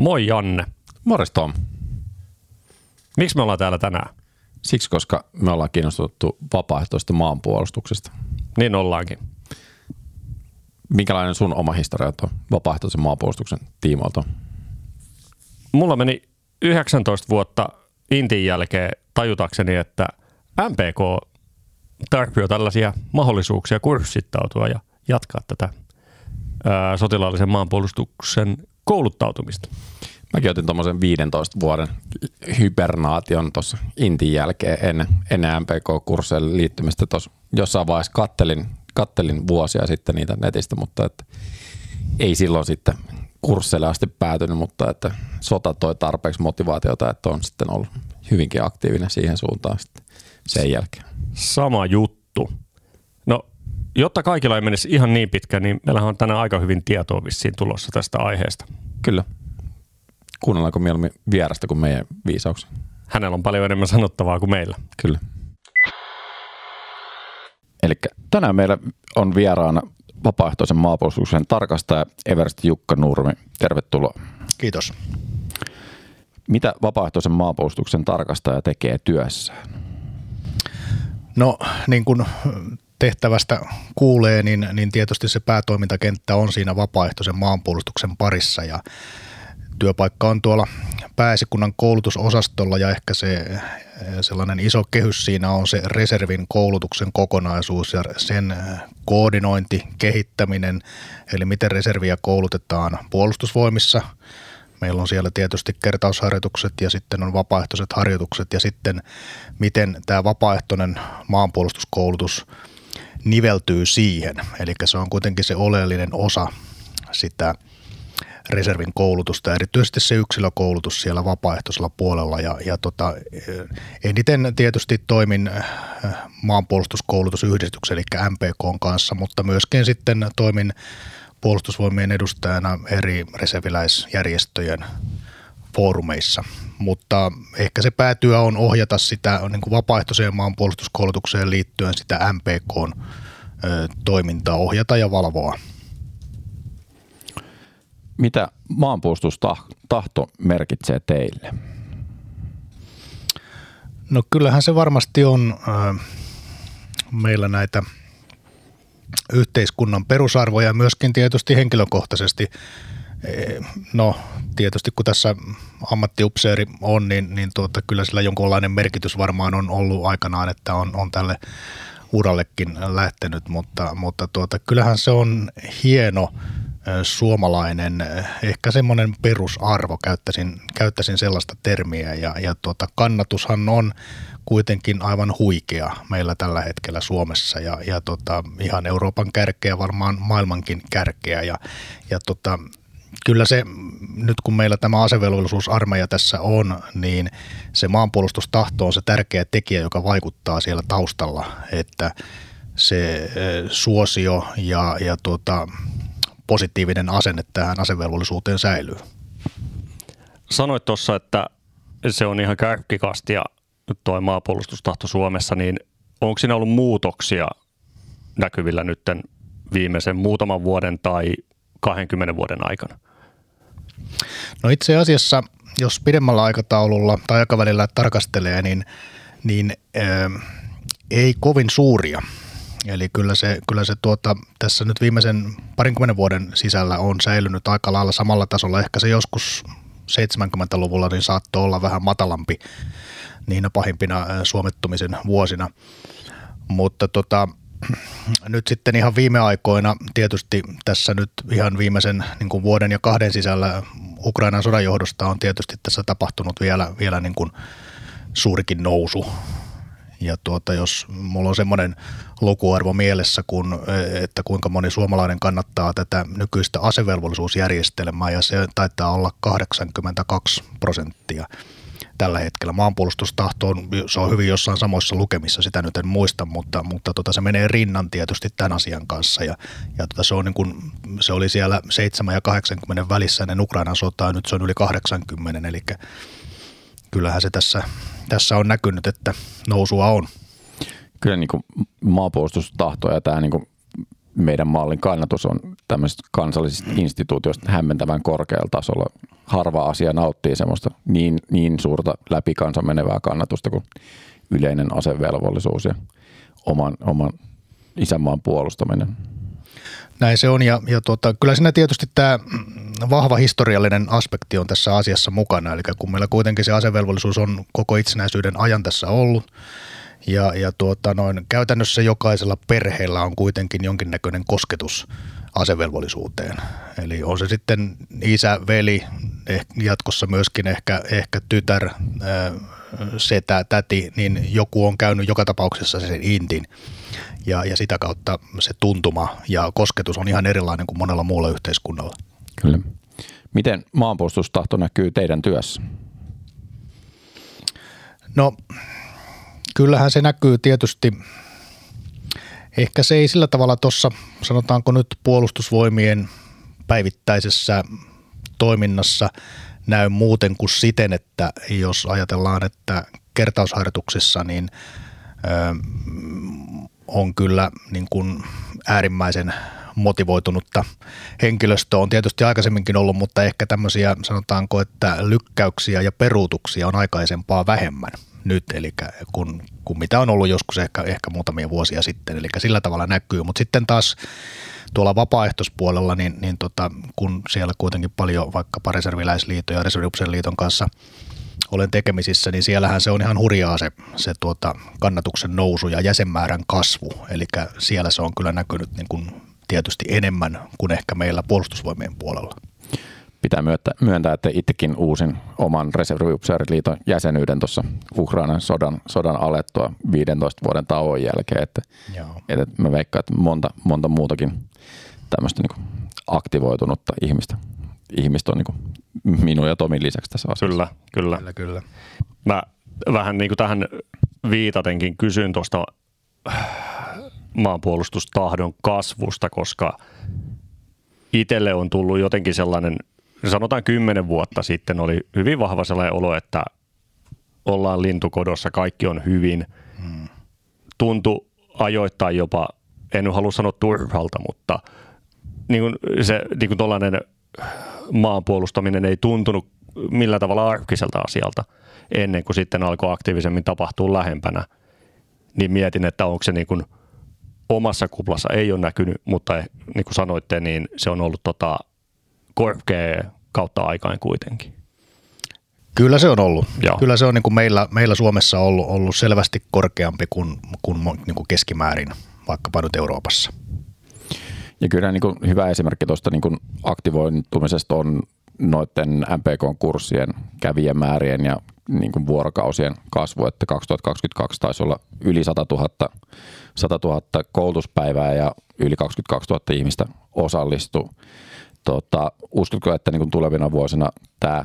Moi Janne. Morjes Tom. Miksi me ollaan täällä tänään? Siksi, koska me ollaan kiinnostuttu vapaaehtoista maanpuolustuksesta. Niin ollaankin. Minkälainen sun oma historia on vapaaehtoisen maanpuolustuksen tiimoilta? Mulla meni 19 vuotta Intin jälkeen tajutakseni, että MPK tarvitsee tällaisia mahdollisuuksia kurssittautua ja jatkaa tätä ää, sotilaallisen maanpuolustuksen kouluttautumista. Mäkin otin tuommoisen 15 vuoden hibernaation tuossa Intin jälkeen ennen, ennen MPK-kursseille liittymistä. Tuossa jossain vaiheessa kattelin, kattelin vuosia sitten niitä netistä, mutta että ei silloin sitten kursseille asti päätynyt, mutta että sota toi tarpeeksi motivaatiota, että on sitten ollut hyvinkin aktiivinen siihen suuntaan sitten sen jälkeen. Sama juttu. Jotta kaikilla ei menisi ihan niin pitkä, niin meillähän on tänään aika hyvin tietoa vissiin tulossa tästä aiheesta. Kyllä. Kuunnellaanko mieluummin vierasta kuin meidän viisauksia? Hänellä on paljon enemmän sanottavaa kuin meillä. Kyllä. Eli tänään meillä on vieraana vapaaehtoisen maapuolustuksen tarkastaja Eversti Jukka Nurmi. Tervetuloa. Kiitos. Mitä vapaaehtoisen maapuolustuksen tarkastaja tekee työssään? No niin kuin tehtävästä kuulee, niin, niin tietysti se päätoimintakenttä on siinä vapaaehtoisen maanpuolustuksen parissa ja työpaikka on tuolla pääesikunnan koulutusosastolla ja ehkä se sellainen iso kehys siinä on se reservin koulutuksen kokonaisuus ja sen koordinointi, kehittäminen, eli miten reserviä koulutetaan puolustusvoimissa. Meillä on siellä tietysti kertausharjoitukset ja sitten on vapaaehtoiset harjoitukset ja sitten miten tämä vapaaehtoinen maanpuolustuskoulutus niveltyy siihen. Eli se on kuitenkin se oleellinen osa sitä – reservin koulutusta, erityisesti se yksilökoulutus siellä vapaaehtoisella puolella. Ja, ja tota, eniten tietysti toimin äh, maanpuolustuskoulutusyhdistyksen eli MPK kanssa, mutta myöskin sitten toimin puolustusvoimien edustajana eri reserviläisjärjestöjen foorumeissa. Mutta ehkä se päätyö on ohjata sitä niin kuin vapaaehtoiseen maanpuolustuskoulutukseen liittyen sitä MPKn toimintaa, ohjata ja valvoa mitä maanpuolustustahto merkitsee teille? No kyllähän se varmasti on äh, meillä näitä yhteiskunnan perusarvoja ja myöskin tietysti henkilökohtaisesti. No tietysti kun tässä ammattiupseeri on, niin, niin tuota, kyllä sillä jonkunlainen merkitys varmaan on ollut aikanaan, että on, on tälle urallekin lähtenyt, mutta, mutta tuota, kyllähän se on hieno suomalainen, ehkä semmoinen perusarvo, käyttäisin, käyttäisin sellaista termiä ja, ja tuota, kannatushan on kuitenkin aivan huikea meillä tällä hetkellä Suomessa ja, ja tota, ihan Euroopan kärkeä, varmaan maailmankin kärkeä ja, ja tota, kyllä se nyt kun meillä tämä asevelvollisuusarmeija tässä on, niin se maanpuolustustahto on se tärkeä tekijä, joka vaikuttaa siellä taustalla, että se suosio ja, ja tuota, positiivinen asenne tähän asevelvollisuuteen säilyy. Sanoit tuossa, että se on ihan kärkikastia tuo maapuolustustahto Suomessa, niin onko siinä ollut muutoksia näkyvillä nyt viimeisen muutaman vuoden tai 20 vuoden aikana? No itse asiassa, jos pidemmällä aikataululla tai aikavälillä tarkastelee, niin, niin äh, ei kovin suuria Eli kyllä se, kyllä se tuota, tässä nyt viimeisen parinkymmenen vuoden sisällä on säilynyt aika lailla samalla tasolla. Ehkä se joskus 70-luvulla niin saattoi olla vähän matalampi niinä pahimpina suomettumisen vuosina. Mutta tota, nyt sitten ihan viime aikoina, tietysti tässä nyt ihan viimeisen niin kuin vuoden ja kahden sisällä Ukrainan sodan johdosta on tietysti tässä tapahtunut vielä, vielä niin kuin suurikin nousu. Ja tuota, jos mulla on semmoinen lukuarvo mielessä, kun, että kuinka moni suomalainen kannattaa tätä nykyistä asevelvollisuusjärjestelmää, ja se taitaa olla 82 prosenttia tällä hetkellä. Maanpuolustustahto on, se on hyvin jossain samoissa lukemissa, sitä nyt en muista, mutta, mutta tota, se menee rinnan tietysti tämän asian kanssa. Ja, ja tota, se, on niin kuin, se oli siellä 7 ja 80 välissä ennen Ukrainan sotaa, nyt se on yli 80, eli kyllähän se tässä, tässä on näkynyt, että nousua on. Kyllä niin kuin maapuolustustahto ja tämä niin kuin meidän mallin kannatus on tämmöisistä kansallisista instituutioista hämmentävän korkealla tasolla. Harva asia nauttii semmoista niin, niin suurta läpi kansan menevää kannatusta kuin yleinen asevelvollisuus ja oman, oman isänmaan puolustaminen. Näin se on ja, ja tuota, kyllä siinä tietysti tämä vahva historiallinen aspekti on tässä asiassa mukana. Eli kun meillä kuitenkin se asevelvollisuus on koko itsenäisyyden ajan tässä ollut ja, ja tuota, noin, käytännössä jokaisella perheellä on kuitenkin jonkinnäköinen kosketus asevelvollisuuteen. Eli on se sitten isä, veli, eh, jatkossa myöskin ehkä, ehkä tytär, setä, täti, niin joku on käynyt joka tapauksessa sen intin. Ja, ja sitä kautta se tuntuma ja kosketus on ihan erilainen kuin monella muulla yhteiskunnalla. Kyllä. Miten maanpuolustustahto näkyy teidän työssä? No, kyllähän se näkyy tietysti. Ehkä se ei sillä tavalla tuossa, sanotaanko nyt puolustusvoimien päivittäisessä toiminnassa näy muuten kuin siten, että jos ajatellaan, että kertausharjoituksissa niin on kyllä niin kuin äärimmäisen motivoitunutta henkilöstöä on tietysti aikaisemminkin ollut, mutta ehkä tämmöisiä sanotaanko, että lykkäyksiä ja peruutuksia on aikaisempaa vähemmän nyt, eli kun, kun mitä on ollut joskus ehkä, ehkä muutamia vuosia sitten, eli sillä tavalla näkyy, mutta sitten taas tuolla vapaaehtoispuolella, niin, niin tota, kun siellä kuitenkin paljon vaikkapa reserviläisliiton ja reserviupsen liiton kanssa olen tekemisissä, niin siellähän se on ihan hurjaa se, se tuota, kannatuksen nousu ja jäsenmäärän kasvu. Eli siellä se on kyllä näkynyt niin kuin tietysti enemmän kuin ehkä meillä puolustusvoimien puolella. Pitää myöntää, että itsekin uusin oman reserviupseeriliiton jäsenyyden tuossa Ukrainan sodan, sodan alettua 15 vuoden tauon jälkeen. Että, että mä veikkaan, että monta, monta muutakin tämmöistä niin aktivoitunutta ihmistä, ihmistä on niin minun ja Tomin lisäksi tässä asiassa. Kyllä, kyllä. kyllä, kyllä. Mä vähän niin kuin tähän viitatenkin kysyn tuosta maanpuolustustahdon kasvusta, koska itselle on tullut jotenkin sellainen, sanotaan kymmenen vuotta sitten oli hyvin vahva sellainen olo, että ollaan lintukodossa, kaikki on hyvin. Hmm. Tuntui ajoittain jopa, en halua sanoa turvalta, mutta niin kuin se niin kuin maanpuolustaminen ei tuntunut millä tavalla arkiselta asialta ennen kuin sitten alkoi aktiivisemmin tapahtua lähempänä. Niin mietin, että onko se niin kuin – omassa kuplassa ei ole näkynyt, mutta niin kuin sanoitte, niin se on ollut tota korkea kautta aikaan kuitenkin. Kyllä se on ollut. Joo. Kyllä se on niin kuin meillä, meillä Suomessa ollut, ollut selvästi korkeampi kuin, kuin, niin kuin keskimäärin vaikkapa nyt Euroopassa. Ja kyllä niin kuin hyvä esimerkki tuosta niin kuin aktivointumisesta on noiden MPK-kurssien kävijämäärien ja niin kuin vuorokausien kasvu, että 2022 taisi olla yli 100 000, 100 000 koulutuspäivää ja yli 22 000 ihmistä osallistuu. Tota, uskotko, että niin tulevina vuosina tämä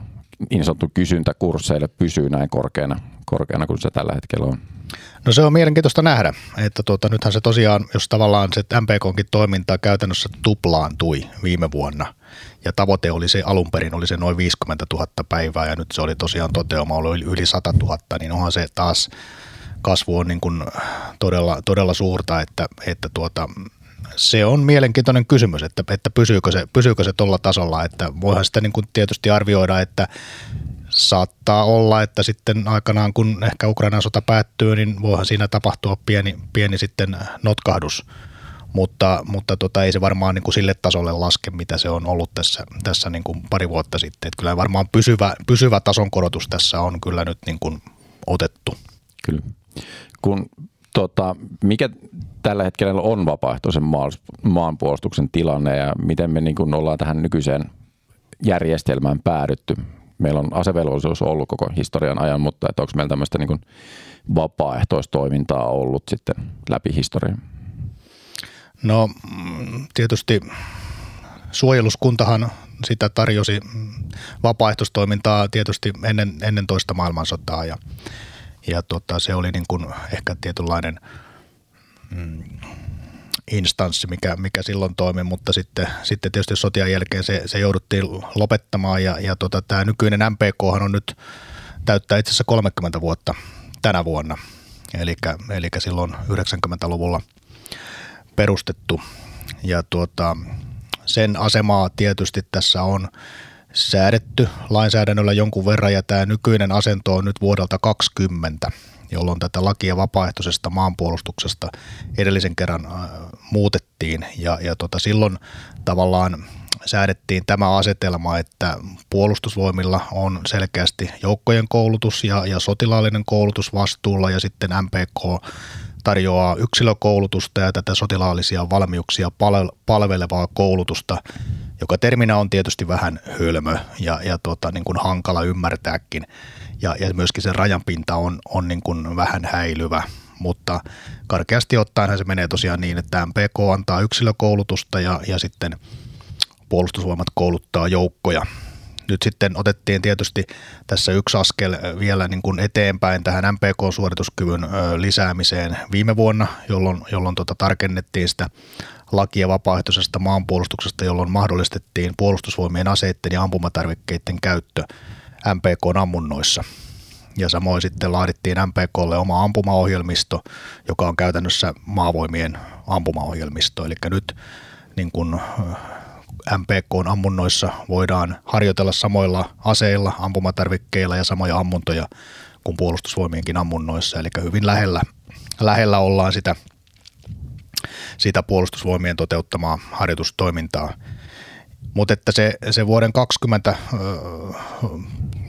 niin sanottu kysyntä kursseille pysyy näin korkeana, korkeana kuin se tällä hetkellä on? No se on mielenkiintoista nähdä, että tuota, nythän se tosiaan, jos tavallaan se MPKonkin toiminta käytännössä tuplaantui viime vuonna ja tavoite oli se alun perin oli se noin 50 000 päivää ja nyt se oli tosiaan toteuma oli yli 100 000, niin onhan se taas kasvu on niin kuin todella, todella suurta, että, että tuota, se on mielenkiintoinen kysymys, että, että pysyykö se, pysyykö se tuolla tasolla, että voihan sitä niin kuin tietysti arvioida, että saattaa olla, että sitten aikanaan kun ehkä Ukrainan sota päättyy, niin voihan siinä tapahtua pieni, pieni sitten notkahdus, mutta, mutta tota, ei se varmaan niin kuin sille tasolle laske, mitä se on ollut tässä, tässä niin kuin pari vuotta sitten. Että kyllä varmaan pysyvä, pysyvä tason korotus tässä on kyllä nyt niin kuin otettu. Kyllä. Kun, tota, mikä tällä hetkellä on vapaaehtoisen maanpuolustuksen tilanne ja miten me niin ollaan tähän nykyiseen järjestelmään päädytty? meillä on asevelvollisuus ollut koko historian ajan, mutta onko meillä tämmöistä niin vapaaehtoistoimintaa ollut sitten läpi historian? No tietysti suojeluskuntahan sitä tarjosi vapaaehtoistoimintaa tietysti ennen, ennen toista maailmansotaa ja, ja tota, se oli niin kuin ehkä tietynlainen mm, instanssi, mikä, mikä silloin toimi, mutta sitten, sitten tietysti sotien jälkeen se, se jouduttiin lopettamaan ja, ja tota, tämä nykyinen MPK on nyt täyttää itse asiassa 30 vuotta tänä vuonna, eli, eli silloin 90-luvulla perustettu. ja tuota, sen asemaa tietysti tässä on säädetty lainsäädännöllä jonkun verran ja tämä nykyinen asento on nyt vuodelta 2020 jolloin tätä lakia vapaaehtoisesta maanpuolustuksesta edellisen kerran äh, muutettiin. Ja, ja tota, silloin tavallaan säädettiin tämä asetelma, että puolustusvoimilla on selkeästi joukkojen koulutus ja, ja sotilaallinen koulutus vastuulla ja sitten MPK tarjoaa yksilökoulutusta ja tätä sotilaallisia valmiuksia palvelevaa koulutusta, joka terminä on tietysti vähän hölmö ja, ja tota, niin kuin hankala ymmärtääkin. Ja, ja myöskin se rajanpinta on, on niin kuin vähän häilyvä, mutta karkeasti ottaen se menee tosiaan niin, että MPK antaa yksilökoulutusta ja, ja sitten puolustusvoimat kouluttaa joukkoja nyt sitten otettiin tietysti tässä yksi askel vielä niin kuin eteenpäin tähän MPK-suorituskyvyn lisäämiseen viime vuonna, jolloin, jolloin tota tarkennettiin sitä lakia vapaaehtoisesta maanpuolustuksesta, jolloin mahdollistettiin puolustusvoimien aseiden ja ampumatarvikkeiden käyttö MPK-ammunnoissa. Ja samoin sitten laadittiin MPKlle oma ampumaohjelmisto, joka on käytännössä maavoimien ampumaohjelmisto. Eli nyt niin kuin MPK-ammunnoissa voidaan harjoitella samoilla aseilla, ampumatarvikkeilla ja samoja ammuntoja kuin puolustusvoimienkin ammunnoissa. Eli hyvin lähellä, lähellä ollaan sitä, sitä puolustusvoimien toteuttamaa harjoitustoimintaa. Mutta että se, se vuoden 20 ö,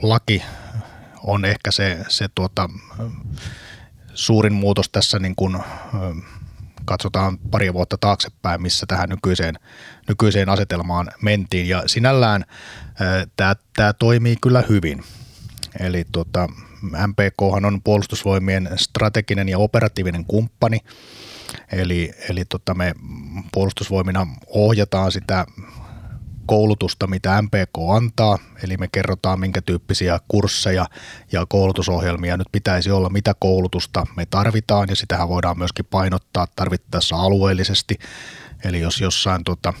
laki on ehkä se, se tuota, suurin muutos tässä niin kuin, ö, katsotaan pari vuotta taaksepäin, missä tähän nykyiseen, nykyiseen asetelmaan mentiin. Ja sinällään tämä toimii kyllä hyvin. Eli tuota, MPK on puolustusvoimien strateginen ja operatiivinen kumppani, eli, eli tota me puolustusvoimina ohjataan sitä koulutusta, mitä MPK antaa, eli me kerrotaan, minkä tyyppisiä kursseja ja koulutusohjelmia nyt pitäisi olla, mitä koulutusta me tarvitaan, ja sitähän voidaan myöskin painottaa tarvittaessa alueellisesti, eli jos jossain tota,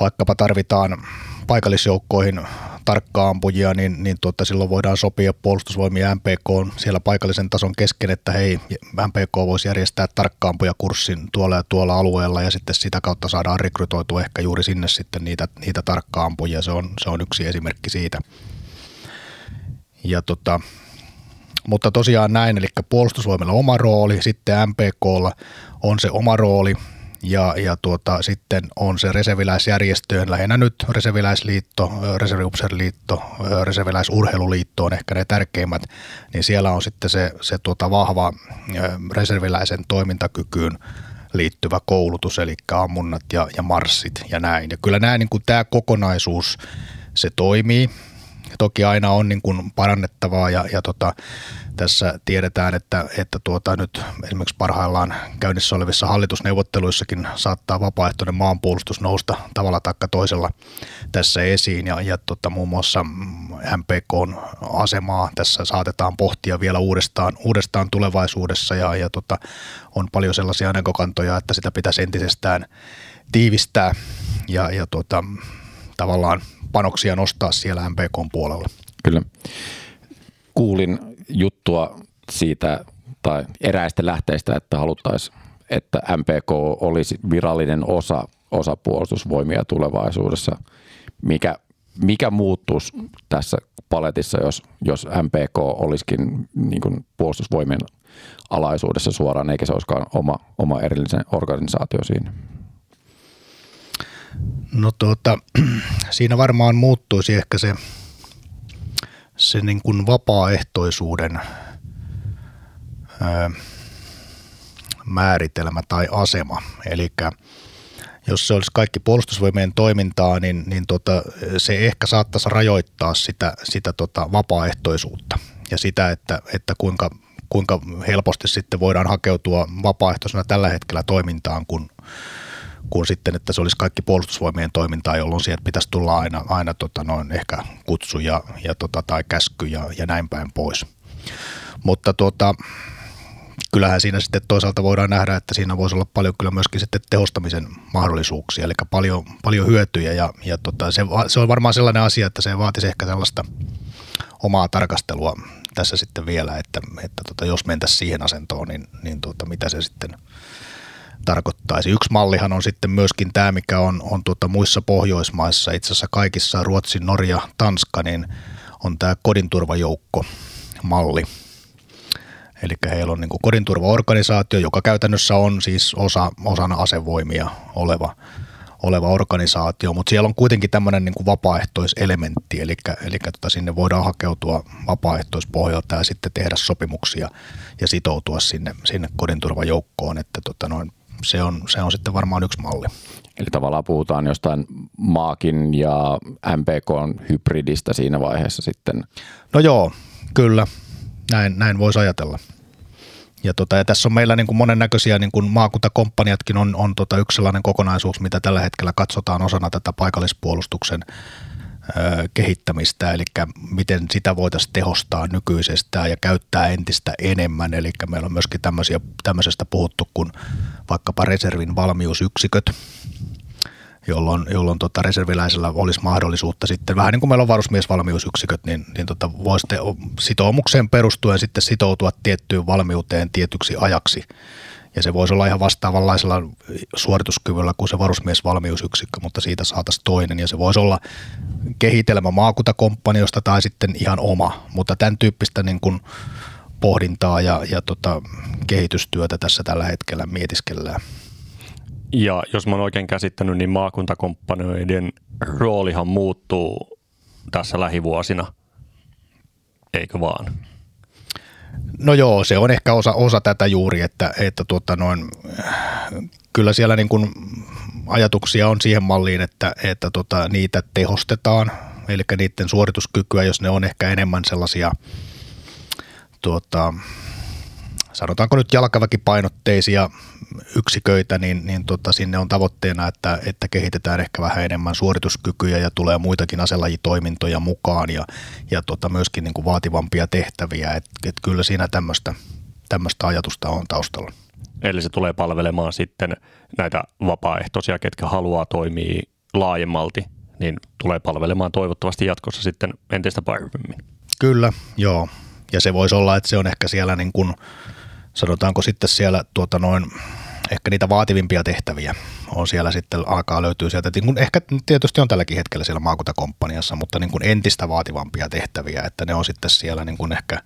vaikkapa tarvitaan paikallisjoukkoihin tarkkaa ampujia, niin, niin tuota, silloin voidaan sopia puolustusvoimia MPK siellä paikallisen tason kesken, että hei, MPK voisi järjestää tarkkaampujakurssin tuolla ja tuolla alueella ja sitten sitä kautta saadaan rekrytoitua ehkä juuri sinne sitten niitä, niitä tarkkaampujia. Se on, se on yksi esimerkki siitä. Ja tota, mutta tosiaan näin, eli puolustusvoimilla oma rooli, sitten MPKlla on se oma rooli – ja, ja tuota, sitten on se reserviläisjärjestöön, lähinnä nyt reserviläisliitto, reserviupserliitto, reserviläisurheiluliitto on ehkä ne tärkeimmät, niin siellä on sitten se, se tuota vahva reserviläisen toimintakykyyn liittyvä koulutus, eli ammunnat ja, ja marssit ja näin. Ja kyllä nämä, niin kuin tämä kokonaisuus, se toimii. Toki aina on niin kuin parannettavaa ja, ja tota, tässä tiedetään, että, että tuota, nyt esimerkiksi parhaillaan käynnissä olevissa hallitusneuvotteluissakin saattaa vapaaehtoinen maanpuolustus nousta tavalla tai toisella tässä esiin. Ja, ja tota, muun muassa MPKn asemaa tässä saatetaan pohtia vielä uudestaan, uudestaan tulevaisuudessa. Ja, ja tota, on paljon sellaisia näkökantoja, että sitä pitäisi entisestään tiivistää. Ja, ja tota, tavallaan panoksia nostaa siellä MPKn puolella. Kyllä. Kuulin juttua siitä tai eräistä lähteistä, että haluttaisiin, että MPK olisi virallinen osa, osa puolustusvoimia tulevaisuudessa. Mikä, mikä muuttuisi tässä paletissa, jos, jos MPK olisikin niin kuin puolustusvoimien alaisuudessa suoraan, eikä se olisikaan oma, oma erillisen organisaatio siinä? No tuota, siinä varmaan muuttuisi ehkä se se niin kuin vapaaehtoisuuden ää, määritelmä tai asema. Eli jos se olisi kaikki puolustusvoimien toimintaa, niin, niin tota, se ehkä saattaisi rajoittaa sitä, sitä tota vapaaehtoisuutta ja sitä, että, että kuinka, kuinka helposti sitten voidaan hakeutua vapaaehtoisena tällä hetkellä toimintaan, kun, kuin sitten, että se olisi kaikki puolustusvoimien toimintaa, jolloin sieltä pitäisi tulla aina, aina tota noin ehkä kutsu ja, ja tota, tai käsky ja, ja näin päin pois. Mutta tuota, kyllähän siinä sitten toisaalta voidaan nähdä, että siinä voisi olla paljon kyllä myöskin sitten tehostamisen mahdollisuuksia, eli paljon, paljon hyötyjä ja, ja tota, se, se on varmaan sellainen asia, että se vaatisi ehkä sellaista omaa tarkastelua tässä sitten vielä, että, että tota, jos mentäisiin siihen asentoon, niin, niin tota, mitä se sitten tarkoittaisi. Yksi mallihan on sitten myöskin tämä, mikä on, on tuota muissa Pohjoismaissa, itse asiassa kaikissa Ruotsi, Norja, Tanska, niin on tämä kodinturvajoukko malli. Eli heillä on niin kuin kodinturvaorganisaatio, joka käytännössä on siis osa, osana asevoimia oleva, oleva organisaatio, mutta siellä on kuitenkin tämmöinen niin vapaaehtoiselementti, eli, eli tota sinne voidaan hakeutua vapaaehtoispohjalta ja sitten tehdä sopimuksia ja sitoutua sinne, sinne kodinturvajoukkoon, että tota noin, se, on, se on sitten varmaan yksi malli. Eli tavallaan puhutaan jostain maakin ja MPK hybridistä siinä vaiheessa sitten. No joo, kyllä. Näin, näin voisi ajatella. Ja, tota, ja tässä on meillä niin kuin monennäköisiä niin kuin maakuntakomppaniatkin on, on tota yksi sellainen kokonaisuus, mitä tällä hetkellä katsotaan osana tätä paikallispuolustuksen kehittämistä, eli miten sitä voitaisiin tehostaa nykyisestään ja käyttää entistä enemmän. Eli meillä on myöskin tämmöisiä, tämmöisestä puhuttu kuin vaikkapa reservin valmiusyksiköt, jolloin, jolloin tota reserviläisellä olisi mahdollisuutta sitten, vähän niin kuin meillä on varusmiesvalmiusyksiköt, niin, niin tota voisi sitoumukseen perustuen sitten sitoutua tiettyyn valmiuteen tietyksi ajaksi. Ja se voisi olla ihan vastaavanlaisella suorituskyvyllä kuin se varusmiesvalmiusyksikkö, mutta siitä saataisiin toinen. Ja se voisi olla kehitelmä maakuntakomppaniosta tai sitten ihan oma, mutta tämän tyyppistä niin kuin pohdintaa ja, ja tota, kehitystyötä tässä tällä hetkellä mietiskellään. Ja jos mä oon oikein käsittänyt, niin maakuntakomppanoiden roolihan muuttuu tässä lähivuosina, eikö vaan? No joo, se on ehkä osa, osa tätä juuri, että, että tuota noin, kyllä siellä niin kuin ajatuksia on siihen malliin, että, että tota, niitä tehostetaan, eli niiden suorituskykyä, jos ne on ehkä enemmän sellaisia tuota, sanotaanko nyt jalkaväkipainotteisia yksiköitä, niin, niin tota, sinne on tavoitteena, että, että kehitetään ehkä vähän enemmän suorituskykyjä ja tulee muitakin aselajitoimintoja mukaan ja, ja tota, myöskin niin kuin vaativampia tehtäviä. Et, et kyllä siinä tämmöistä tämmöistä ajatusta on taustalla. Eli se tulee palvelemaan sitten näitä vapaaehtoisia, ketkä haluaa toimia laajemmalti, niin tulee palvelemaan toivottavasti jatkossa sitten entistä paremmin. Kyllä, joo. Ja se voisi olla, että se on ehkä siellä niin kuin sanotaanko sitten siellä tuota noin, ehkä niitä vaativimpia tehtäviä on siellä sitten, alkaa löytyä sieltä, niin kuin ehkä tietysti on tälläkin hetkellä siellä maakuntakomppaniassa, mutta niin kuin entistä vaativampia tehtäviä, että ne on sitten siellä niin kuin ehkä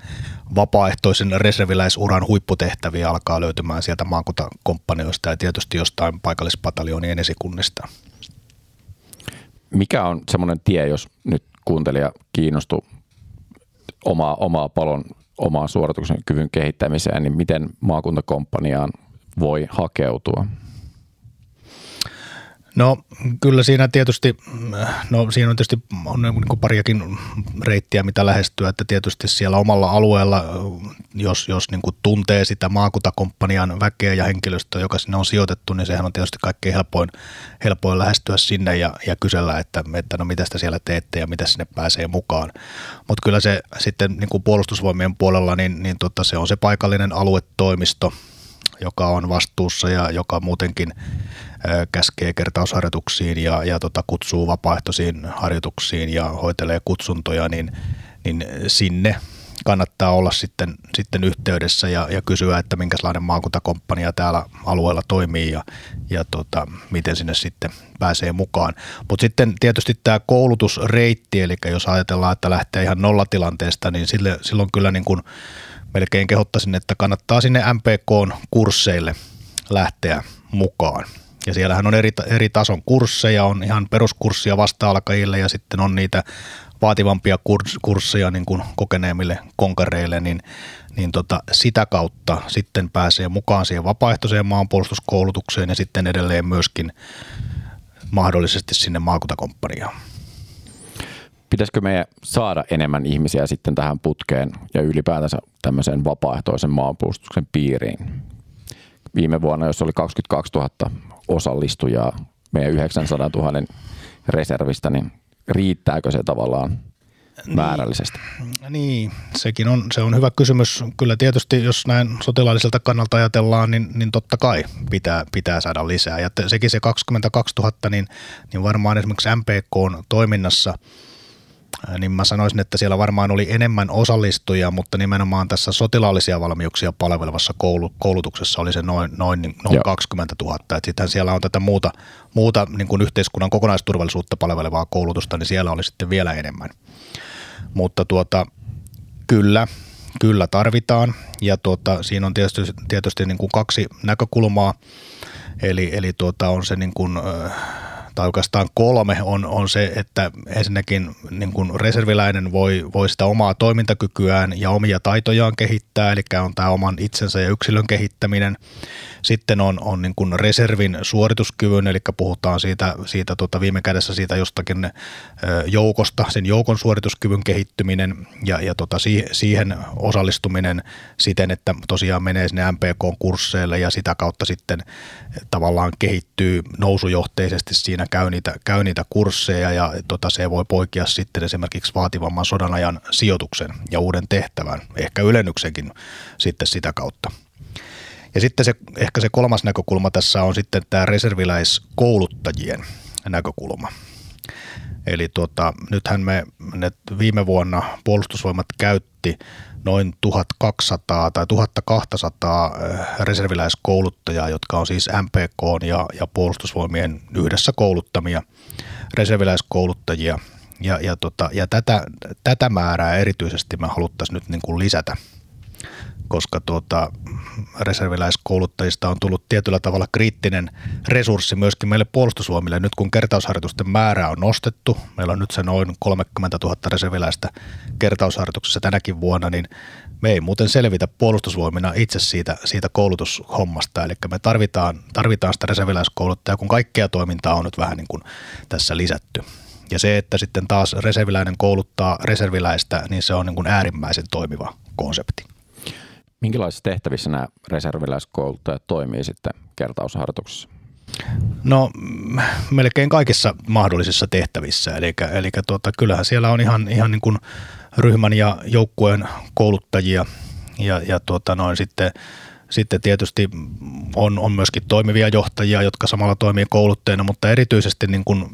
vapaaehtoisen reserviläisuran huipputehtäviä alkaa löytymään sieltä maakuntakomppanioista ja tietysti jostain paikallispataljonien esikunnista. Mikä on semmoinen tie, jos nyt kuuntelija kiinnostuu omaa, omaa palon omaa suorituksen kyvyn kehittämiseen, niin miten maakuntakomppaniaan voi hakeutua? No kyllä siinä tietysti, no siinä on tietysti on niin kuin pariakin reittiä, mitä lähestyä, että tietysti siellä omalla alueella, jos, jos niin kuin tuntee sitä maakuntakomppanian väkeä ja henkilöstöä, joka sinne on sijoitettu, niin sehän on tietysti kaikkein helpoin, helpoin lähestyä sinne ja, ja kysellä, että, että no mitä sitä siellä teette ja mitä sinne pääsee mukaan. Mutta kyllä se sitten niin kuin puolustusvoimien puolella, niin, niin tota, se on se paikallinen aluetoimisto, joka on vastuussa ja joka muutenkin käskee kertausharjoituksiin ja, ja tota, kutsuu vapaaehtoisiin harjoituksiin ja hoitelee kutsuntoja, niin, niin sinne kannattaa olla sitten, sitten yhteydessä ja, ja kysyä, että minkälainen maakuntakomppania täällä alueella toimii ja, ja tota, miten sinne sitten pääsee mukaan. Mutta sitten tietysti tämä koulutusreitti, eli jos ajatellaan, että lähtee ihan nollatilanteesta, niin sille, silloin kyllä niin kuin melkein kehottaisin, että kannattaa sinne MPK-kursseille lähteä mukaan. Ja siellähän on eri, eri tason kursseja, on ihan peruskurssia vasta-alkajille ja sitten on niitä vaativampia kursseja niin kuin kokeneemmille konkareille, niin, niin tota, sitä kautta sitten pääsee mukaan siihen vapaaehtoiseen maanpuolustuskoulutukseen ja sitten edelleen myöskin mahdollisesti sinne maakuntakomppaniaan. Pitäisikö meidän saada enemmän ihmisiä sitten tähän putkeen ja ylipäätänsä tämmöiseen vapaaehtoisen maanpuolustuksen piiriin? Viime vuonna, jos oli 22 000 osallistujaa meidän 900 000 reservistä, niin riittääkö se tavallaan niin. määrällisesti? Niin, sekin on, se on hyvä kysymys. Kyllä tietysti, jos näin sotilaalliselta kannalta ajatellaan, niin, niin totta kai pitää, pitää saada lisää. Ja sekin se 22 000, niin, niin varmaan esimerkiksi MPK on toiminnassa niin mä sanoisin, että siellä varmaan oli enemmän osallistujia, mutta nimenomaan tässä sotilaallisia valmiuksia palvelevassa koulutuksessa oli se noin, noin, noin 20 000. Sitten siellä on tätä muuta, muuta niin kuin yhteiskunnan kokonaisturvallisuutta palvelevaa koulutusta, niin siellä oli sitten vielä enemmän. Mutta tuota, kyllä, kyllä tarvitaan ja tuota, siinä on tietysti, tietysti niin kuin kaksi näkökulmaa. Eli, eli tuota, on se niin kuin, tai oikeastaan kolme on, on se, että ensinnäkin niin kuin reserviläinen voi, voi sitä omaa toimintakykyään ja omia taitojaan kehittää, eli on tämä oman itsensä ja yksilön kehittäminen. Sitten on, on niin kuin reservin suorituskyvyn, eli puhutaan siitä, siitä tota viime kädessä siitä jostakin joukosta, sen joukon suorituskyvyn kehittyminen ja, ja tota siihen osallistuminen siten, että tosiaan menee sinne MPK-kursseille ja sitä kautta sitten tavallaan kehittyy nousujohteisesti siinä, käy niitä, käy niitä kursseja ja tota se voi poikia sitten esimerkiksi vaativamman sodan ajan sijoituksen ja uuden tehtävän, ehkä ylennyksenkin sitten sitä kautta. Ja sitten se, ehkä se kolmas näkökulma tässä on sitten tämä reserviläiskouluttajien näkökulma. Eli tuota, nythän me ne viime vuonna puolustusvoimat käytti noin 1200 tai 1200 eh, reserviläiskouluttajaa, jotka on siis MPK ja, ja puolustusvoimien yhdessä kouluttamia reserviläiskouluttajia. Ja, ja, tota, ja tätä, tätä määrää erityisesti me haluttaisiin nyt niin kuin lisätä – koska tuota, reserviläiskouluttajista on tullut tietyllä tavalla kriittinen resurssi myöskin meille puolustusvoimille. Nyt kun kertausharjoitusten määrä on nostettu, meillä on nyt se noin 30 000 reserviläistä kertausharjoituksessa tänäkin vuonna, niin me ei muuten selvitä puolustusvoimina itse siitä, siitä koulutushommasta. Eli me tarvitaan, tarvitaan sitä reserviläiskouluttajaa, kun kaikkea toimintaa on nyt vähän niin kuin tässä lisätty. Ja se, että sitten taas reserviläinen kouluttaa reserviläistä, niin se on niin kuin äärimmäisen toimiva konsepti. Minkälaisissa tehtävissä nämä reserviläiskouluttajat toimii sitten kertausharjoituksessa? No melkein kaikissa mahdollisissa tehtävissä, eli, eli tuota, kyllähän siellä on ihan, ihan niin kuin ryhmän ja joukkueen kouluttajia ja, ja tuota, noin sitten sitten tietysti on, on myöskin toimivia johtajia, jotka samalla toimii kouluttajana, mutta erityisesti niin kuin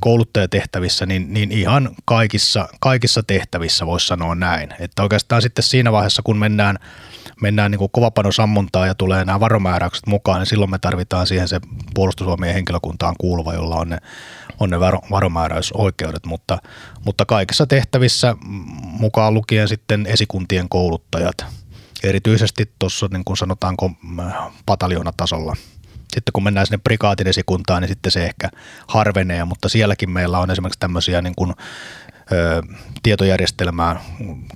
kouluttajatehtävissä, niin, niin ihan kaikissa, kaikissa tehtävissä voisi sanoa näin. Että oikeastaan sitten siinä vaiheessa, kun mennään, mennään niin kuin kovapanosammuntaa ja tulee nämä varomääräykset mukaan, niin silloin me tarvitaan siihen se puolustusvoimien henkilökuntaan kuuluva, jolla on ne, on ne varo, varomääräysoikeudet, mutta, mutta kaikissa tehtävissä mukaan lukien sitten esikuntien kouluttajat – erityisesti tuossa niin kuin sanotaanko pataljoonatasolla. Sitten kun mennään sinne prikaatin esikuntaan, niin sitten se ehkä harvenee, mutta sielläkin meillä on esimerkiksi tämmöisiä niin kuin, ö, tietojärjestelmää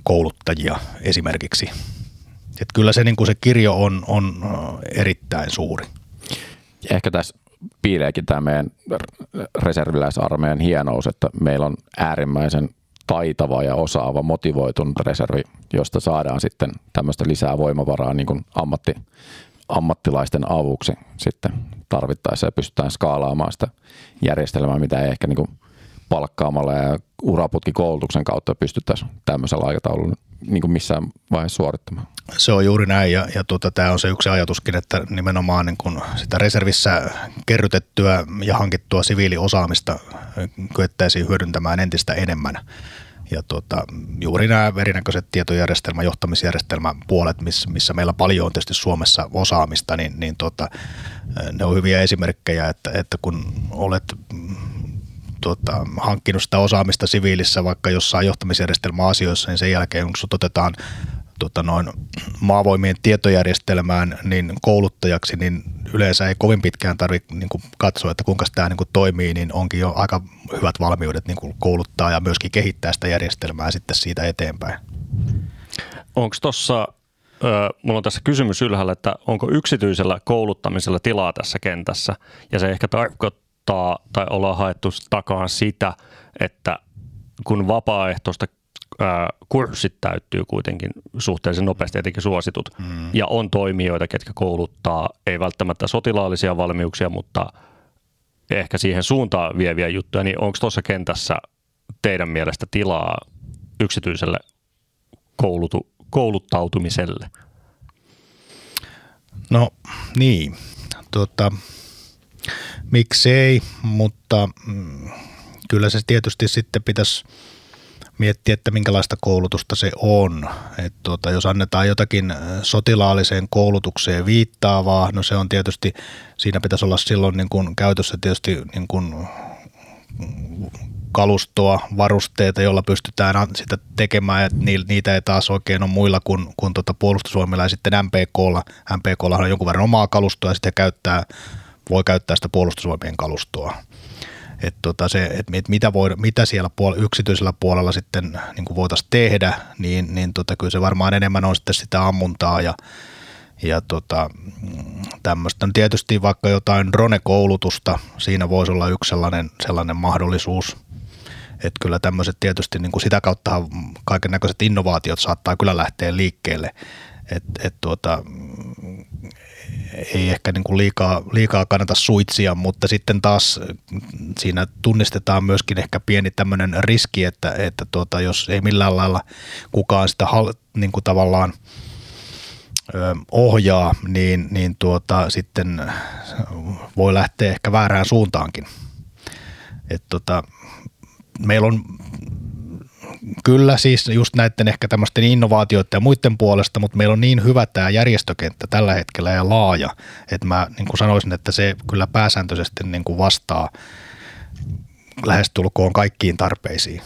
kouluttajia esimerkiksi. Et kyllä se, niin kuin se kirjo on, on erittäin suuri. Ehkä tässä piileekin tämä meidän reserviläisarmeijan hienous, että meillä on äärimmäisen taitava ja osaava, motivoitunut reservi, josta saadaan sitten tämmöistä lisää voimavaraa niin kuin ammatti, ammattilaisten avuksi sitten tarvittaessa ja pystytään skaalaamaan sitä järjestelmää, mitä ei ehkä niin kuin palkkaamalla ja uraputkikoulutuksen kautta pystyttäisiin tämmöisellä aikataululla niin kuin missään vaiheessa suorittamaan. Se on juuri näin ja, ja tuota, tämä on se yksi ajatuskin, että nimenomaan niin kun sitä reservissä kerrytettyä ja hankittua siviiliosaamista kyettäisiin hyödyntämään entistä enemmän. Ja tuota, juuri nämä erinäköiset tietojärjestelmä, johtamisjärjestelmän puolet, missä, missä meillä paljon on tietysti Suomessa osaamista, niin, niin tuota, ne on hyviä esimerkkejä, että, että kun olet tuota, hankkinut sitä osaamista siviilissä vaikka jossain johtamisjärjestelmäasioissa, niin sen jälkeen kun sut otetaan tuota, noin maavoimien tietojärjestelmään niin kouluttajaksi, niin yleensä ei kovin pitkään tarvitse niin katsoa, että kuinka tämä niin kuin toimii, niin onkin jo aika hyvät valmiudet niin kuin kouluttaa ja myöskin kehittää sitä järjestelmää sitten siitä eteenpäin. Onko tuossa, mulla on tässä kysymys ylhäällä, että onko yksityisellä kouluttamisella tilaa tässä kentässä, ja se ehkä tarkoittaa, tai ollaan haettu takaa sitä, että kun vapaaehtoista kurssit täyttyy kuitenkin suhteellisen nopeasti, etenkin suositut. Mm. Ja on toimijoita, ketkä kouluttaa, ei välttämättä sotilaallisia valmiuksia, mutta ehkä siihen suuntaan vieviä juttuja. Niin onko tuossa kentässä teidän mielestä tilaa yksityiselle koulutu, kouluttautumiselle? No niin, tuota, miksei, mutta mm, kyllä se tietysti sitten pitäisi – miettiä, että minkälaista koulutusta se on. Et tuota, jos annetaan jotakin sotilaalliseen koulutukseen viittaavaa, no se on tietysti, siinä pitäisi olla silloin niin kuin käytössä tietysti niin kuin kalustoa, varusteita, jolla pystytään sitä tekemään, ja niitä ei taas oikein ole muilla kuin, kuin tuota puolustusvoimilla ja sitten MPKlla. MPKlla on jonkun verran omaa kalustoa ja sitten käyttää, voi käyttää sitä puolustusvoimien kalustoa. Et tota se, et mitä, voi, mitä siellä puol- yksityisellä puolella sitten niin voitaisiin tehdä, niin, niin tota, kyllä se varmaan enemmän on sitten sitä ammuntaa ja, ja tota, tämmöistä. No tietysti vaikka jotain drone-koulutusta, siinä voisi olla yksi sellainen, sellainen mahdollisuus. Että kyllä tämmöiset tietysti niin kuin sitä kautta kaiken näköiset innovaatiot saattaa kyllä lähteä liikkeelle. Et, et tuota, ei ehkä niin kuin liikaa, liikaa kannata suitsia, mutta sitten taas siinä tunnistetaan myöskin ehkä pieni tämmöinen riski, että, että tuota, jos ei millään lailla kukaan sitä niin kuin tavallaan ohjaa, niin, niin tuota, sitten voi lähteä ehkä väärään suuntaankin. Et tota, meillä on Kyllä siis just näiden ehkä tämmöisten innovaatioiden ja muiden puolesta, mutta meillä on niin hyvä tämä järjestökenttä tällä hetkellä ja laaja, että mä niin kuin sanoisin, että se kyllä pääsääntöisesti niin kuin vastaa lähestulkoon kaikkiin tarpeisiin.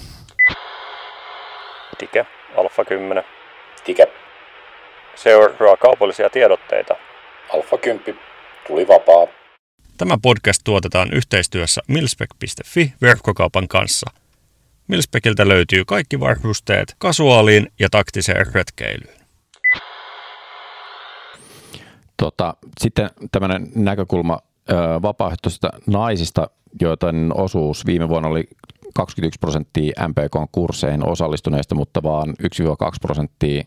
Tike, Alfa 10. Tike. Seuraa kaupallisia tiedotteita. Alfa 10. Tuli vapaa. Tämä podcast tuotetaan yhteistyössä milspec.fi verkkokaupan kanssa – Milspekiltä löytyy kaikki varusteet kasuaaliin ja taktiseen retkeilyyn. Tota, sitten tämmöinen näkökulma vapaaehtoisista naisista, joiden osuus viime vuonna oli 21 prosenttia MPK-kursseihin osallistuneista, mutta vaan 1-2 prosenttia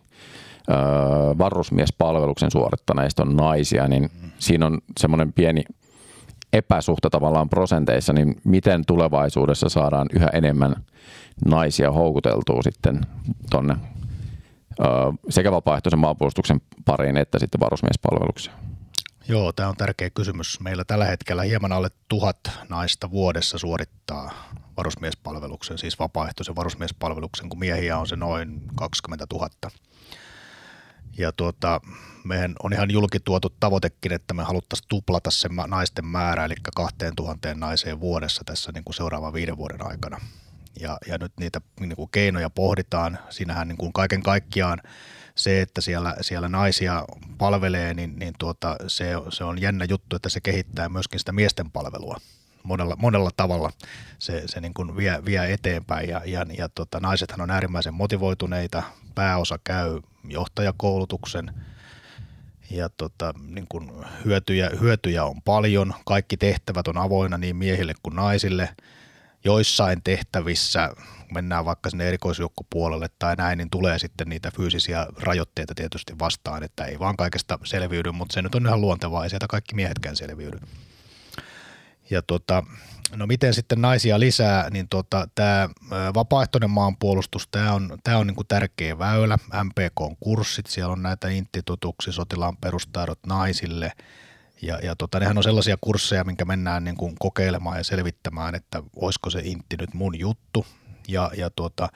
varusmiespalveluksen suorittaneista on naisia, niin siinä on semmoinen pieni epäsuhta tavallaan prosenteissa, niin miten tulevaisuudessa saadaan yhä enemmän naisia houkuteltua sitten tonne sekä vapaaehtoisen maanpuolustuksen pariin että sitten varusmiespalvelukseen? Joo, tämä on tärkeä kysymys. Meillä tällä hetkellä hieman alle tuhat naista vuodessa suorittaa varusmiespalveluksen, siis vapaaehtoisen varusmiespalveluksen, kun miehiä on se noin 20 000. Ja tuota, meidän on ihan julkituotu tavoitekin, että me haluttaisiin tuplata se naisten määrä, eli 2000 naiseen vuodessa tässä niin kuin seuraavan viiden vuoden aikana. Ja, ja nyt niitä niin kuin keinoja pohditaan. Siinähän niin kuin kaiken kaikkiaan se, että siellä, siellä naisia palvelee, niin, niin tuota, se, se on jännä juttu, että se kehittää myöskin sitä miesten palvelua monella, monella tavalla se, se niin kuin vie, vie eteenpäin. Ja, ja, ja tota, naisethan on äärimmäisen motivoituneita, pääosa käy johtajakoulutuksen. Ja tota, niin kuin hyötyjä, hyötyjä on paljon, kaikki tehtävät on avoinna niin miehille kuin naisille, joissain tehtävissä, mennään vaikka sinne erikoisjoukkopuolelle tai näin, niin tulee sitten niitä fyysisiä rajoitteita tietysti vastaan, että ei vaan kaikesta selviydy, mutta se nyt on ihan luontevaa, ei sieltä kaikki miehetkään selviydy. Ja tota, no miten sitten naisia lisää, niin tota, tämä vapaaehtoinen maanpuolustus, tämä on, tää on niinku tärkeä väylä, MPK-kurssit, siellä on näitä institutuksia, sotilaan perustaidot naisille, ja, ja tota, nehän on sellaisia kursseja, minkä mennään niin kuin kokeilemaan ja selvittämään, että olisiko se intti nyt mun juttu, ja, ja tota,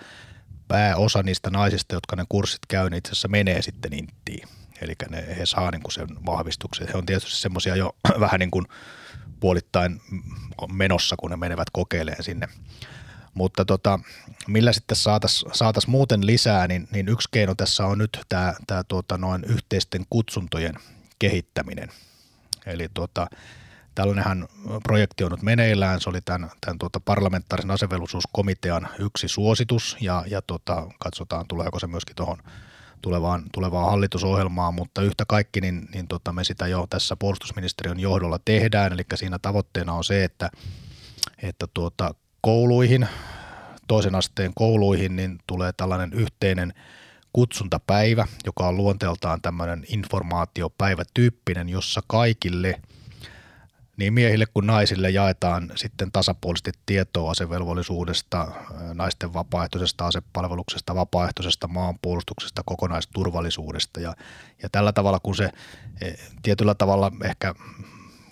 pääosa niistä naisista, jotka ne kurssit käy, niin itse asiassa menee sitten inttiin. Eli ne, he saa niin sen vahvistuksen. He on tietysti semmoisia jo vähän niin kuin puolittain menossa, kun ne menevät kokeilemaan sinne. Mutta tota, millä sitten saataisiin saatais muuten lisää, niin, niin yksi keino tässä on nyt tämä, tämä tuota, noin yhteisten kutsuntojen kehittäminen. Eli tuota, tällainenhan projekti on nyt meneillään, se oli tämän, tämän tuota parlamentaarisen asevelvollisuuskomitean yksi suositus ja, ja tuota, katsotaan tuleeko se myöskin tuohon tulevaan, tulevaan hallitusohjelmaan, mutta yhtä kaikki niin, niin tota, me sitä jo tässä puolustusministeriön johdolla tehdään, eli siinä tavoitteena on se, että, että tuota, kouluihin, toisen asteen kouluihin, niin tulee tällainen yhteinen kutsuntapäivä, joka on luonteeltaan tämmöinen informaatiopäivätyyppinen, jossa kaikille – niin miehille kuin naisille jaetaan sitten tasapuolisesti tietoa asevelvollisuudesta, naisten vapaaehtoisesta asepalveluksesta, vapaaehtoisesta maanpuolustuksesta, kokonaisturvallisuudesta. Ja, ja tällä tavalla kun se e, tietyllä tavalla ehkä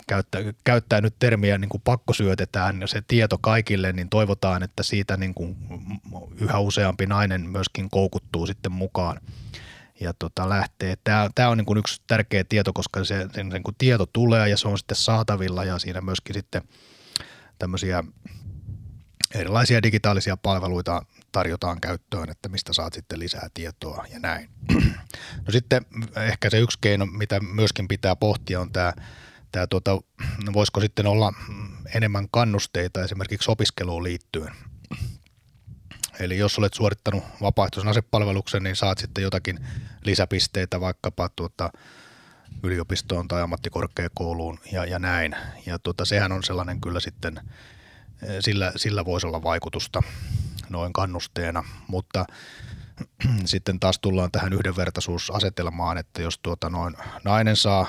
käyttää, käyttää nyt termiä niin kuin pakko syötetään se tieto kaikille, niin toivotaan, että siitä niin kuin yhä useampi nainen myöskin koukuttuu sitten mukaan ja tota, lähtee. Tämä, tämä on niin kuin yksi tärkeä tieto, koska se, se niin kuin tieto tulee ja se on sitten saatavilla ja siinä myöskin sitten tämmöisiä erilaisia digitaalisia palveluita tarjotaan käyttöön, että mistä saat sitten lisää tietoa ja näin. No sitten ehkä se yksi keino, mitä myöskin pitää pohtia on tämä, tämä tuota, voisiko sitten olla enemmän kannusteita esimerkiksi opiskeluun liittyen. Eli jos olet suorittanut vapaaehtoisen asepalveluksen, niin saat sitten jotakin lisäpisteitä vaikkapa tuota, yliopistoon tai ammattikorkeakouluun ja, ja näin. Ja tuota, sehän on sellainen kyllä sitten, sillä, sillä voisi olla vaikutusta noin kannusteena, mutta sitten taas tullaan tähän yhdenvertaisuusasetelmaan, että jos tuota noin nainen saa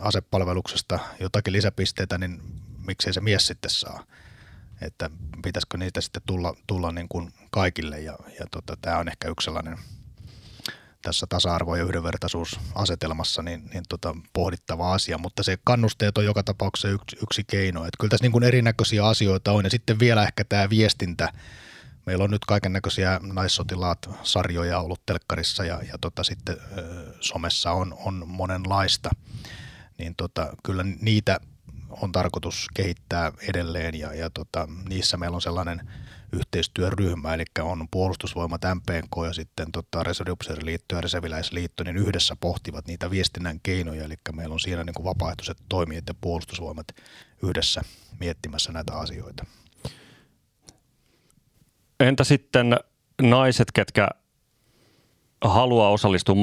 asepalveluksesta jotakin lisäpisteitä, niin miksei se mies sitten saa. Että pitäisikö niitä sitten tulla, tulla niin kuin kaikille. Ja, ja tota, tämä on ehkä yksi sellainen tässä tasa-arvo- ja yhdenvertaisuusasetelmassa niin, niin tota, pohdittava asia, mutta se kannusteet on joka tapauksessa yksi, yksi keino. Että kyllä tässä niin kuin erinäköisiä asioita on. Ja sitten vielä ehkä tämä viestintä, meillä on nyt kaiken näköisiä naissotilaat-sarjoja ollut telkkarissa ja, ja tota, sitten ö, somessa on, on monenlaista, niin tota, kyllä niitä on tarkoitus kehittää edelleen ja, ja tota, niissä meillä on sellainen yhteistyöryhmä, eli on puolustusvoimat MPK ja sitten tota, Reserviupseeriliitto ja Reserviläisliitto, niin yhdessä pohtivat niitä viestinnän keinoja, eli meillä on siinä niin kuin vapaaehtoiset toimijat ja puolustusvoimat yhdessä miettimässä näitä asioita. Entä sitten naiset, ketkä haluaa osallistua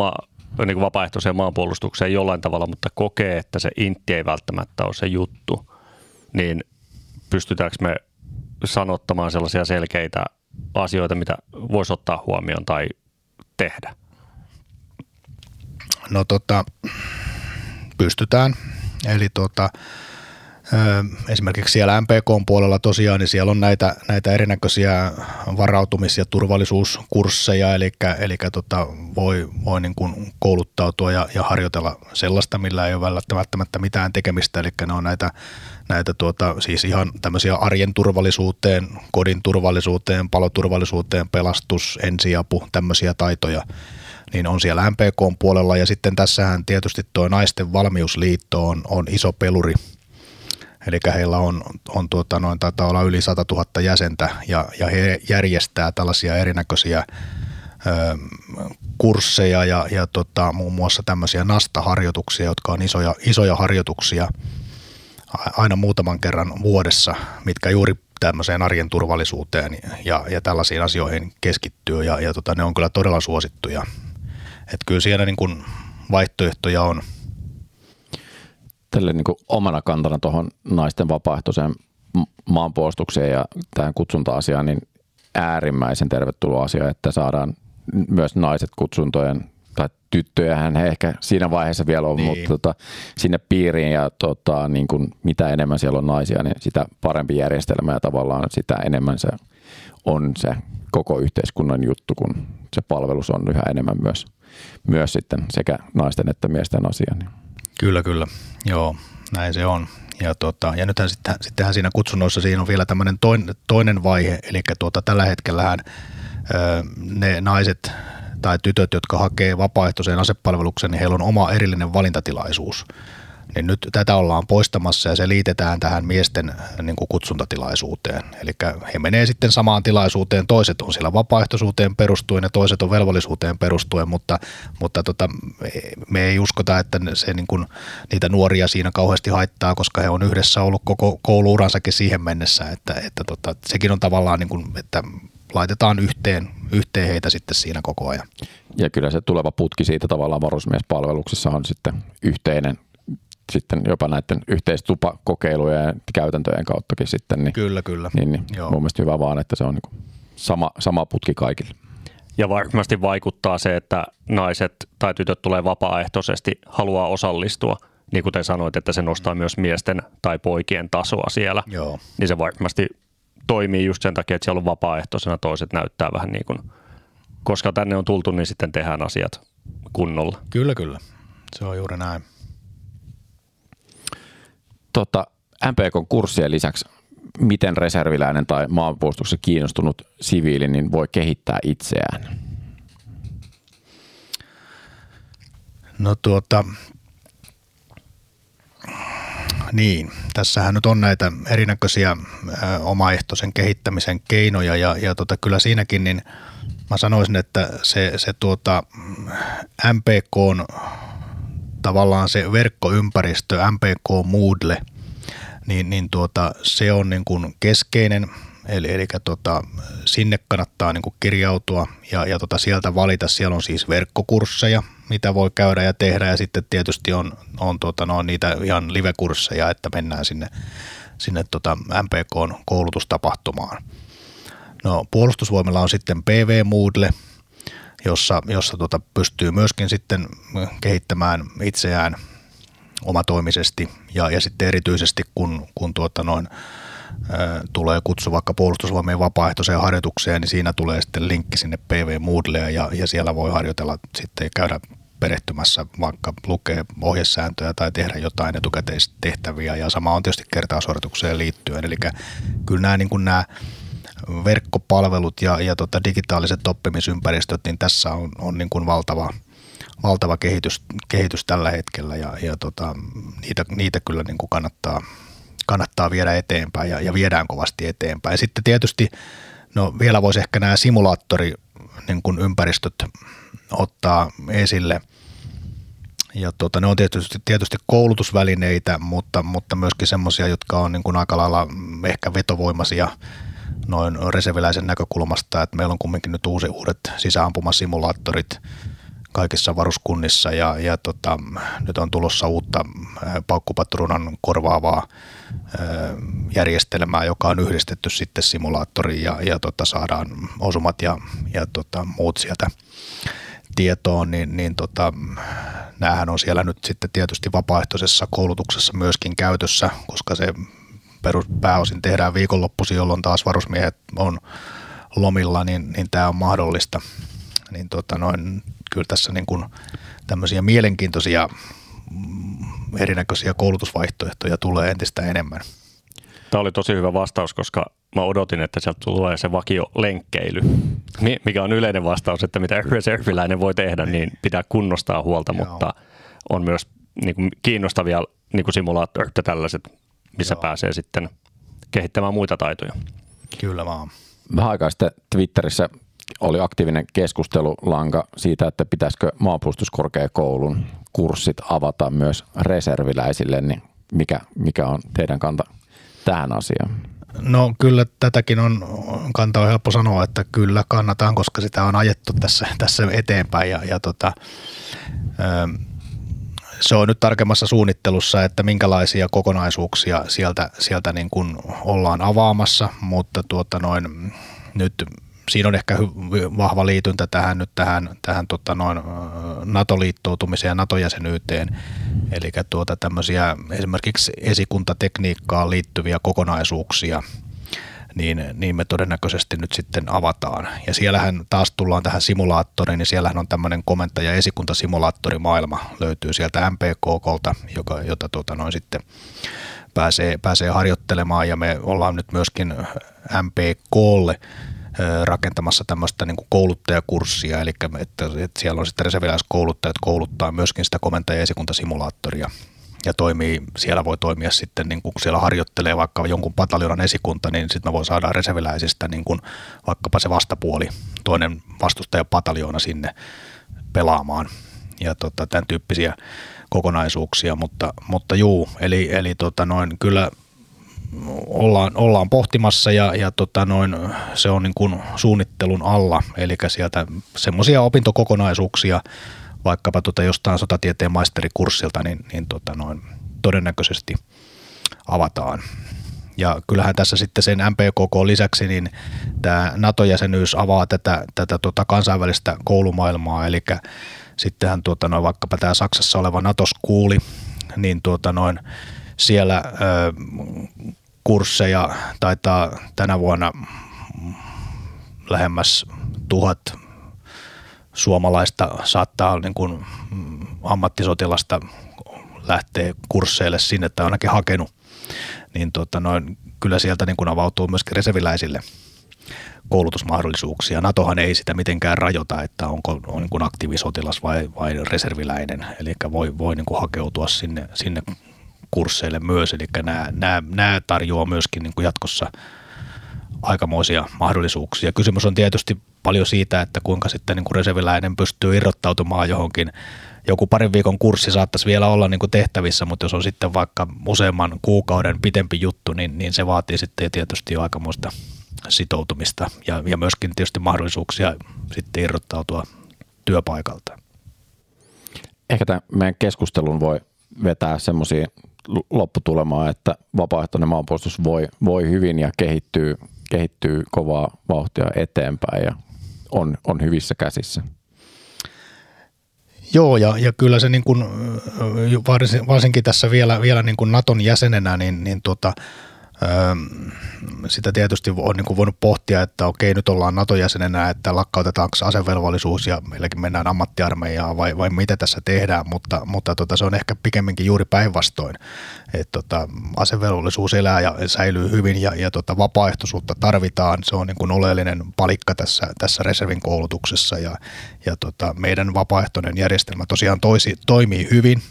niin kuin vapaaehtoiseen maanpuolustukseen jollain tavalla, mutta kokee, että se intti ei välttämättä ole se juttu, niin pystytäänkö me sanottamaan sellaisia selkeitä asioita, mitä voisi ottaa huomioon tai tehdä? No tota, pystytään. Eli tota, Esimerkiksi siellä MPK-puolella tosiaan, niin siellä on näitä, näitä erinäköisiä varautumis- ja turvallisuuskursseja, eli, eli tota, voi, voi niin kuin kouluttautua ja, ja harjoitella sellaista, millä ei ole välttämättä mitään tekemistä, eli ne on näitä, näitä tuota, siis ihan tämmöisiä arjen turvallisuuteen, kodin turvallisuuteen, paloturvallisuuteen, pelastus, ensiapu, tämmöisiä taitoja, niin on siellä MPK-puolella ja sitten tässähän tietysti tuo naisten valmiusliitto on, on iso peluri – Eli heillä on, on tuota, noin, taitaa olla yli 100 000 jäsentä ja, ja he järjestää tällaisia erinäköisiä ö, kursseja ja, ja tota, muun muassa tämmöisiä nastaharjoituksia, jotka on isoja, isoja harjoituksia aina muutaman kerran vuodessa, mitkä juuri tämmöiseen arjen turvallisuuteen ja, ja tällaisiin asioihin keskittyy ja, ja tota, ne on kyllä todella suosittuja. Että kyllä siellä niin kuin vaihtoehtoja on – tälle niin kuin omana kantana tuohon naisten vapaaehtoiseen maanpuolustukseen ja tähän kutsunta-asiaan, niin äärimmäisen tervetuloa asia, että saadaan myös naiset kutsuntojen tai tyttöjähän he ehkä siinä vaiheessa vielä on, niin. mutta tota, sinne piiriin ja tota, niin kuin mitä enemmän siellä on naisia, niin sitä parempi järjestelmä ja tavallaan sitä enemmän se on se koko yhteiskunnan juttu, kun se palvelus on yhä enemmän myös, myös sitten sekä naisten että miesten asia. Niin. Kyllä, kyllä. Joo, näin se on. Ja, tota, ja nythän sitten, sittenhän siinä kutsunnoissa siinä on vielä tämmöinen toinen, vaihe, eli tuota, tällä hetkellähän ne naiset tai tytöt, jotka hakee vapaaehtoiseen asepalvelukseen, niin heillä on oma erillinen valintatilaisuus niin nyt tätä ollaan poistamassa ja se liitetään tähän miesten äh, niin kuin kutsuntatilaisuuteen. Eli he menee sitten samaan tilaisuuteen, toiset on siellä vapaaehtoisuuteen perustuen ja toiset on velvollisuuteen perustuen, mutta, mutta tota, me ei uskota, että se niin kuin, niitä nuoria siinä kauheasti haittaa, koska he on yhdessä ollut koko kouluuransakin siihen mennessä, että, että tota, sekin on tavallaan, niin kuin, että laitetaan yhteen, yhteen heitä sitten siinä koko ajan. Ja kyllä se tuleva putki siitä tavallaan varusmiespalveluksessa on sitten yhteinen sitten jopa näiden yhteistupakokeilujen ja käytäntöjen kauttakin sitten. Niin, kyllä, kyllä. Niin, niin Joo. mun mielestä hyvä vaan, että se on niin sama, sama putki kaikille. Ja varmasti vaikuttaa se, että naiset tai tytöt tulee vapaaehtoisesti, haluaa osallistua, niin kuten sanoit, että se nostaa myös miesten tai poikien tasoa siellä. Joo. Niin se varmasti toimii just sen takia, että siellä on vapaaehtoisena, toiset näyttää vähän niin kuin, koska tänne on tultu, niin sitten tehdään asiat kunnolla. Kyllä, kyllä. Se on juuri näin. Tota, MPK-kurssien lisäksi, miten reserviläinen tai maanpuolustuksessa kiinnostunut siviili niin voi kehittää itseään? No tuota, niin, tässähän nyt on näitä erinäköisiä ö, omaehtoisen kehittämisen keinoja ja, ja tota, kyllä siinäkin niin mä sanoisin, että se, se tuota, MPK on tavallaan se verkkoympäristö, MPK Moodle, niin, niin tuota, se on niin kuin keskeinen, eli, eli tuota, sinne kannattaa niin kuin kirjautua ja, ja tuota, sieltä valita. Siellä on siis verkkokursseja, mitä voi käydä ja tehdä ja sitten tietysti on, on tuota, no, niitä ihan live-kursseja, että mennään sinne, sinne tuota MPK koulutustapahtumaan. No, puolustusvoimilla on sitten PV Moodle, jossa, jossa tuota pystyy myöskin sitten kehittämään itseään omatoimisesti ja, ja sitten erityisesti kun, kun tuota noin, tulee kutsu vaikka puolustusvoimien vapaaehtoiseen harjoitukseen, niin siinä tulee sitten linkki sinne PV Moodleen ja, ja siellä voi harjoitella sitten käydä perehtymässä, vaikka lukee ohjesääntöjä tai tehdä jotain etukäteistehtäviä ja sama on tietysti kertausuoritukseen liittyen. Eli kyllä nämä, niin kuin nämä verkkopalvelut ja, ja tota digitaaliset oppimisympäristöt, niin tässä on, on niin kuin valtava, valtava kehitys, kehitys tällä hetkellä ja, ja tota, niitä, niitä kyllä niin kuin kannattaa, kannattaa viedä eteenpäin ja, ja viedään kovasti eteenpäin. Sitten tietysti no vielä voisi ehkä nämä simulaattori niin kuin ympäristöt ottaa esille. Ja tota, ne on tietysti, tietysti koulutusvälineitä, mutta, mutta myöskin semmoisia, jotka on niin kuin aika lailla ehkä vetovoimaisia noin reserviläisen näkökulmasta, että meillä on kumminkin nyt uusi, uudet sisäampumasimulaattorit kaikissa varuskunnissa ja, ja tota, nyt on tulossa uutta paukkupatruunan korvaavaa järjestelmää, joka on yhdistetty sitten simulaattoriin ja, ja tota, saadaan osumat ja, ja tota, muut sieltä tietoon, niin, niin tota, näähän on siellä nyt sitten tietysti vapaaehtoisessa koulutuksessa myöskin käytössä, koska se perus, pääosin tehdään viikonloppuisin, jolloin taas varusmiehet on lomilla, niin, niin tämä on mahdollista. Niin tota noin, kyllä tässä niin kuin tämmöisiä mielenkiintoisia mm, erinäköisiä koulutusvaihtoehtoja tulee entistä enemmän. Tämä oli tosi hyvä vastaus, koska mä odotin, että sieltä tulee se vakio lenkkeily, mikä on yleinen vastaus, että mitä reserviläinen voi tehdä, niin pitää kunnostaa huolta, Joo. mutta on myös niin kuin, kiinnostavia niin kuin simulaattorit ja tällaiset, missä Joo. pääsee sitten kehittämään muita taitoja. Kyllä vaan. Vähän aikaa sitten Twitterissä oli aktiivinen keskustelulanka siitä, että pitäisikö maanpuolustuskorkeakoulun kurssit avata myös reserviläisille, niin mikä, mikä on teidän kanta tähän asiaan? No kyllä tätäkin on, kanta on helppo sanoa, että kyllä kannataan, koska sitä on ajettu tässä, tässä eteenpäin ja, ja tota, se on nyt tarkemmassa suunnittelussa, että minkälaisia kokonaisuuksia sieltä, sieltä niin kuin ollaan avaamassa, mutta tuota noin, nyt siinä on ehkä vahva liityntä tähän nyt tähän, tähän tota noin NATO-liittoutumiseen ja NATO-jäsenyyteen. Eli tuota tämmöisiä esimerkiksi esikuntatekniikkaan liittyviä kokonaisuuksia, niin, niin me todennäköisesti nyt sitten avataan. Ja siellähän taas tullaan tähän simulaattoriin, niin siellähän on tämmöinen komentaja esikuntasimulaattorimaailma löytyy sieltä MPKkolta, joka, jota tuota noin sitten pääsee, pääsee harjoittelemaan. Ja me ollaan nyt myöskin MPKlle rakentamassa tämmöistä niin kouluttajakurssia, eli että, että siellä on sitten reserviläiskouluttajat kouluttaa myöskin sitä komentaja- ja esikuntasimulaattoria ja toimii, siellä voi toimia sitten, niin kun siellä harjoittelee vaikka jonkun pataljonan esikunta, niin sitten me voi saada reserviläisistä niin kuin vaikkapa se vastapuoli, toinen vastustajapataljoona sinne pelaamaan ja tota, tämän tyyppisiä kokonaisuuksia, mutta, mutta juu, eli, eli tota noin, kyllä ollaan, ollaan pohtimassa ja, ja tota noin, se on niin kuin suunnittelun alla, eli sieltä semmoisia opintokokonaisuuksia, vaikkapa tota jostain sotatieteen maisterikurssilta, niin, niin tota noin, todennäköisesti avataan. Ja kyllähän tässä sitten sen MPKK lisäksi, niin tämä NATO-jäsenyys avaa tätä, tätä tota kansainvälistä koulumaailmaa, eli sittenhän tuota noin, vaikkapa tämä Saksassa oleva NATO-skuuli, niin tuota noin, siellä ö, kursseja taitaa tänä vuonna lähemmäs tuhat suomalaista saattaa niin kuin ammattisotilasta lähteä kursseille sinne tai ainakin hakenut, niin tota, noin, kyllä sieltä niin kuin avautuu myöskin reserviläisille koulutusmahdollisuuksia. NATOhan ei sitä mitenkään rajoita, että onko on niin kuin aktiivisotilas vai, vai reserviläinen, eli voi, voi niin kuin hakeutua sinne, sinne kursseille myös, eli nämä, nämä, nämä tarjoaa myöskin niin kuin jatkossa aikamoisia mahdollisuuksia. Kysymys on tietysti paljon siitä, että kuinka sitten niin kuin reserviläinen pystyy irrottautumaan johonkin joku parin viikon kurssi saattaisi vielä olla niin kuin tehtävissä, mutta jos on sitten vaikka useamman kuukauden pitempi juttu, niin, niin se vaatii sitten tietysti jo aikamoista sitoutumista ja, ja myöskin tietysti mahdollisuuksia sitten irrottautua työpaikalta. Ehkä tämän meidän keskustelun voi vetää semmoisia lopputulemaa, että vapaaehtoinen maanpuolustus voi, voi hyvin ja kehittyy, kehittyy kovaa vauhtia eteenpäin ja on, on hyvissä käsissä. Joo, ja, ja kyllä se niin kuin, varsinkin tässä vielä, vielä niin kuin Naton jäsenenä, niin, niin tuota, sitä tietysti on niin kuin voinut pohtia, että okei, nyt ollaan NATO-jäsenenä, että lakkautetaanko asevelvollisuus ja meilläkin mennään ammattiarmeijaan vai, vai mitä tässä tehdään, mutta, mutta tota, se on ehkä pikemminkin juuri päinvastoin, että tota, asevelvollisuus elää ja säilyy hyvin ja, ja tota, vapaaehtoisuutta tarvitaan, se on niin kuin oleellinen palikka tässä, tässä reservin koulutuksessa ja, ja tota, meidän vapaaehtoinen järjestelmä tosiaan toisi, toimii hyvin,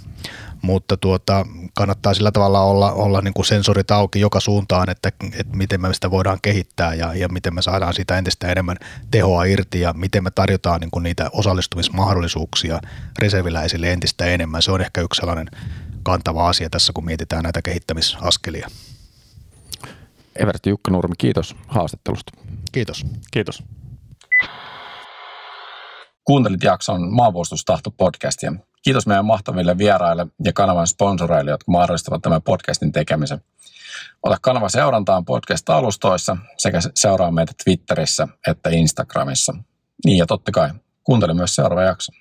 mutta tuota, kannattaa sillä tavalla olla, olla niin kuin sensorit auki joka suuntaan, että, että miten me sitä voidaan kehittää ja, ja miten me saadaan sitä entistä enemmän tehoa irti ja miten me tarjotaan niin kuin niitä osallistumismahdollisuuksia reserviläisille entistä enemmän. Se on ehkä yksi sellainen kantava asia tässä, kun mietitään näitä kehittämisaskelia. Eversti Jukka Nurmi, kiitos haastattelusta. Kiitos. Kiitos. Kuuntelit jakson Maanpuolustustahto podcastia. Kiitos meidän mahtaville vieraille ja kanavan sponsoreille, jotka mahdollistavat tämän podcastin tekemisen. Ota kanava seurantaan podcast-alustoissa sekä seuraa meitä Twitterissä että Instagramissa. Niin ja totta kai, kuuntele myös seuraava jakso.